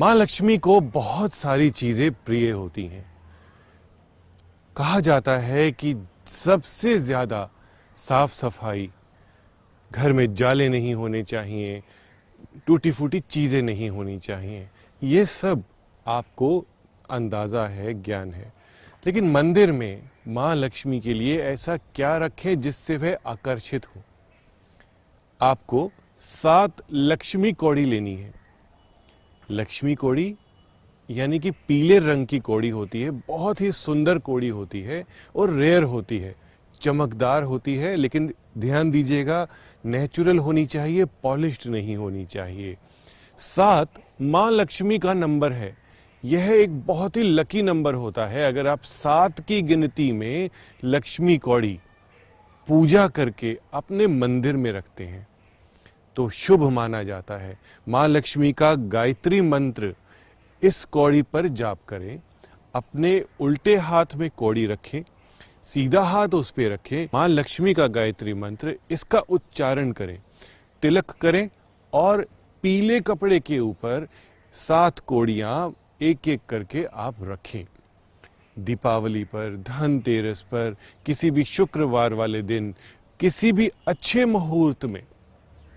माँ लक्ष्मी को बहुत सारी चीज़ें प्रिय होती हैं। कहा जाता है कि सबसे ज़्यादा साफ़ सफ़ाई घर में जाले नहीं होने चाहिए टूटी फूटी चीज़ें नहीं होनी चाहिए। ये सब आपको अंदाज़ा है, ज्ञान है। लेकिन मंदिर में माँ लक्ष्मी के लिए ऐसा क्या रखें जिससे वह आकर्षित हो? आपको सात लक्ष्मी कौड़ी लेनी है। लक्ष्मी कोड़ी, यानी कि पीले रंग की कौड़ी होती है, बहुत ही सुंदर कौड़ी होती है और रेयर होती है। चमकदार होती है, लेकिन ध्यान दीजिएगा नेचुरल होनी चाहिए पॉलिश्ड नहीं होनी चाहिए। सात, माँ लक्ष्मी का नंबर है। यह एक बहुत ही लकी नंबर होता है। अगर आप सात की गिनती में लक्ष्मी कौड़ी पूजा करके अपने मंदिर में रखते हैं तो शुभ माना जाता है। माँ लक्ष्मी का गायत्री मंत्र इस कौड़ी पर जाप करें, अपने उल्टे हाथ में कौड़ी रखें, सीधा हाथ उस पर रखें, माँ लक्ष्मी का गायत्री मंत्र इसका उच्चारण करें। तिलक करें और पीले कपड़े के ऊपर सात कोड़ियाँ एक एक करके आप रखें। दीपावली पर, धनतेरस पर, किसी भी शुक्रवार वाले दिन, किसी भी अच्छे मुहूर्त में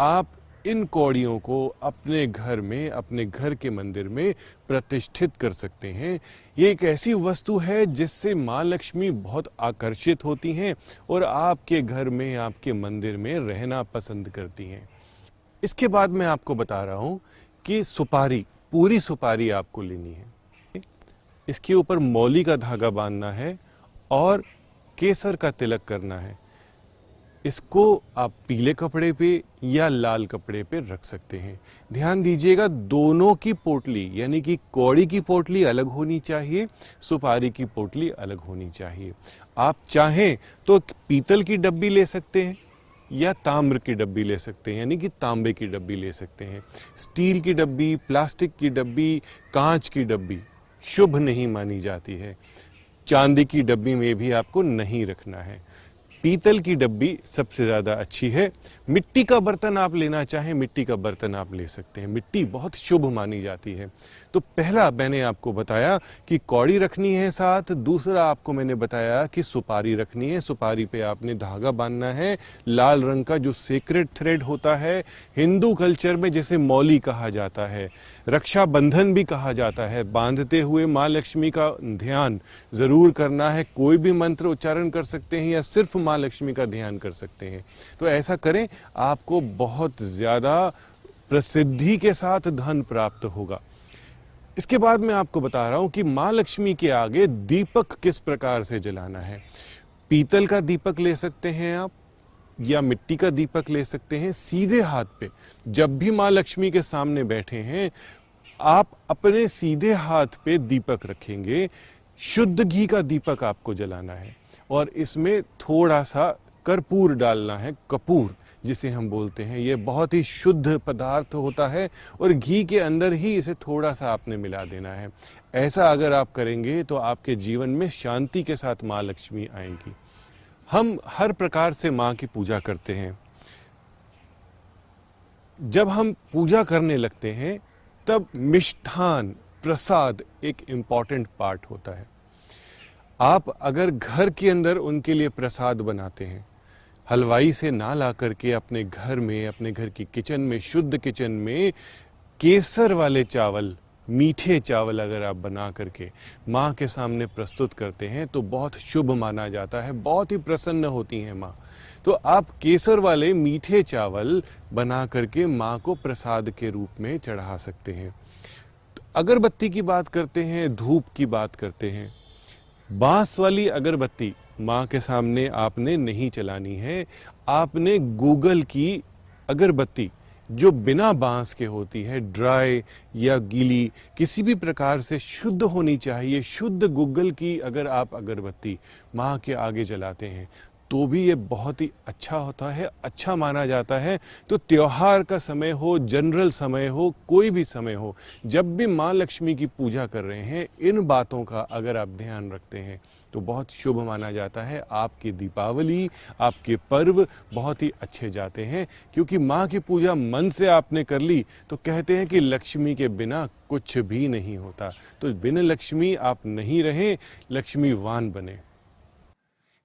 आप इन कौड़ियों को अपने घर में, अपने घर के मंदिर में प्रतिष्ठित कर सकते हैं। ये एक ऐसी वस्तु है जिससे माँ लक्ष्मी बहुत आकर्षित होती हैं और आपके घर में, आपके मंदिर में रहना पसंद करती हैं। इसके बाद मैं आपको बता रहा हूँ कि सुपारी, पूरी सुपारी आपको लेनी है। इसके ऊपर मौली का धागा बांधना है और केसर का तिलक करना है। इसको आप पीले कपड़े पे या लाल कपड़े पे रख सकते हैं। ध्यान दीजिएगा, दोनों की पोटली, यानी कि कौड़ी की पोटली अलग होनी चाहिए, सुपारी की पोटली अलग होनी चाहिए। आप चाहें तो पीतल की डब्बी ले सकते हैं या ताम्र की डब्बी ले सकते हैं, यानी कि तांबे की डब्बी ले सकते हैं। स्टील की डब्बी, प्लास्टिक की डब्बी, कांच की डब्बी, शुभ नहीं मानी जाती है। चांदी की डब्बी में भी आपको नहीं रखना है। पीतल की डब्बी सबसे ज़्यादा अच्छी है। मिट्टी का बर्तन आप लेना चाहें, मिट्टी का बर्तन आप ले सकते हैं। मिट्टी बहुत शुभ मानी जाती है। तो पहला मैंने आपको बताया कि कौड़ी रखनी है साथ, दूसरा आपको मैंने बताया कि सुपारी रखनी है। सुपारी पे आपने धागा बांधना है। लाल रंग का जो सेक्रेट थ्रेड होता है, हिंदू कल्चर में जैसे मौली कहा जाता है, रक्षाबंधन भी कहा जाता है। बांधते हुए माँ लक्ष्मी का ध्यान ज़रूर करना है। कोई भी मंत्र उच्चारण कर सकते हैं या सिर्फ़ माँ लक्ष्मी का ध्यान कर सकते हैं। तो ऐसा करें, आपको बहुत ज़्यादा प्रसिद्धि के साथ धन प्राप्त होगा। इसके बाद मैं आपको बता रहा हूँ कि माँ लक्ष्मी के आगे दीपक किस प्रकार से जलाना है। पीतल का दीपक ले सकते हैं आप, या मिट्टी का दीपक ले सकते हैं सीधे हाथ पे। जब भी माँ लक्ष्मी के सामने बैठे हैं, आप अपने सीधे हाथ पे दीपक रखेंगे शुद्ध घी का दीपक आपको जलाना है और इसमें थोड़ा सा कर्पूर डालना है, कपूर, जिसे हम बोलते हैं। ये बहुत ही शुद्ध पदार्थ होता है और घी के अंदर ही इसे थोड़ा सा आपने मिला देना है। ऐसा अगर आप करेंगे तो आपके जीवन में शांति के साथ माँ लक्ष्मी आएँगी। हम हर प्रकार से माँ की पूजा करते हैं। जब हम पूजा करने लगते हैं, तब मिष्ठान प्रसाद एक इंपॉर्टेंट पार्ट होता है। आप अगर घर के अंदर उनके लिए प्रसाद बनाते हैं, हलवाई से ना ला करके अपने घर में, अपने घर की किचन में, शुद्ध किचन में केसर वाले चावल, मीठे चावल अगर आप बना करके माँ के सामने प्रस्तुत करते हैं तो बहुत शुभ माना जाता है, बहुत ही प्रसन्न होती हैं माँ। तो आप केसर वाले मीठे चावल बना करके माँ को प्रसाद के रूप में चढ़ा सकते हैं। अगरबत्ती की बात करते हैं, धूप की बात करते हैं। बाँस वाली अगरबत्ती माँ के सामने आपने नहीं चलानी है। आपने गूगल की अगरबत्ती, जो बिना बाँस के होती है, ड्राई या गीली, किसी भी प्रकार से शुद्ध होनी चाहिए। शुद्ध गूगल की अगर आप अगरबत्ती माँ के आगे जलाते हैं तो भी ये बहुत ही अच्छा होता है अच्छा माना जाता है। तो त्यौहार का समय हो, जनरल समय हो, कोई भी समय हो, जब भी माँ लक्ष्मी की पूजा कर रहे हैं, इन बातों का अगर आप ध्यान रखते हैं तो बहुत शुभ माना जाता है। आपकी दीपावली, आपके पर्व बहुत ही अच्छे जाते हैं, क्योंकि माँ की पूजा मन से आपने कर ली तो कहते हैं कि लक्ष्मी के बिना कुछ भी नहीं होता। तो बिना लक्ष्मी आप नहीं रहें लक्ष्मीवान बने।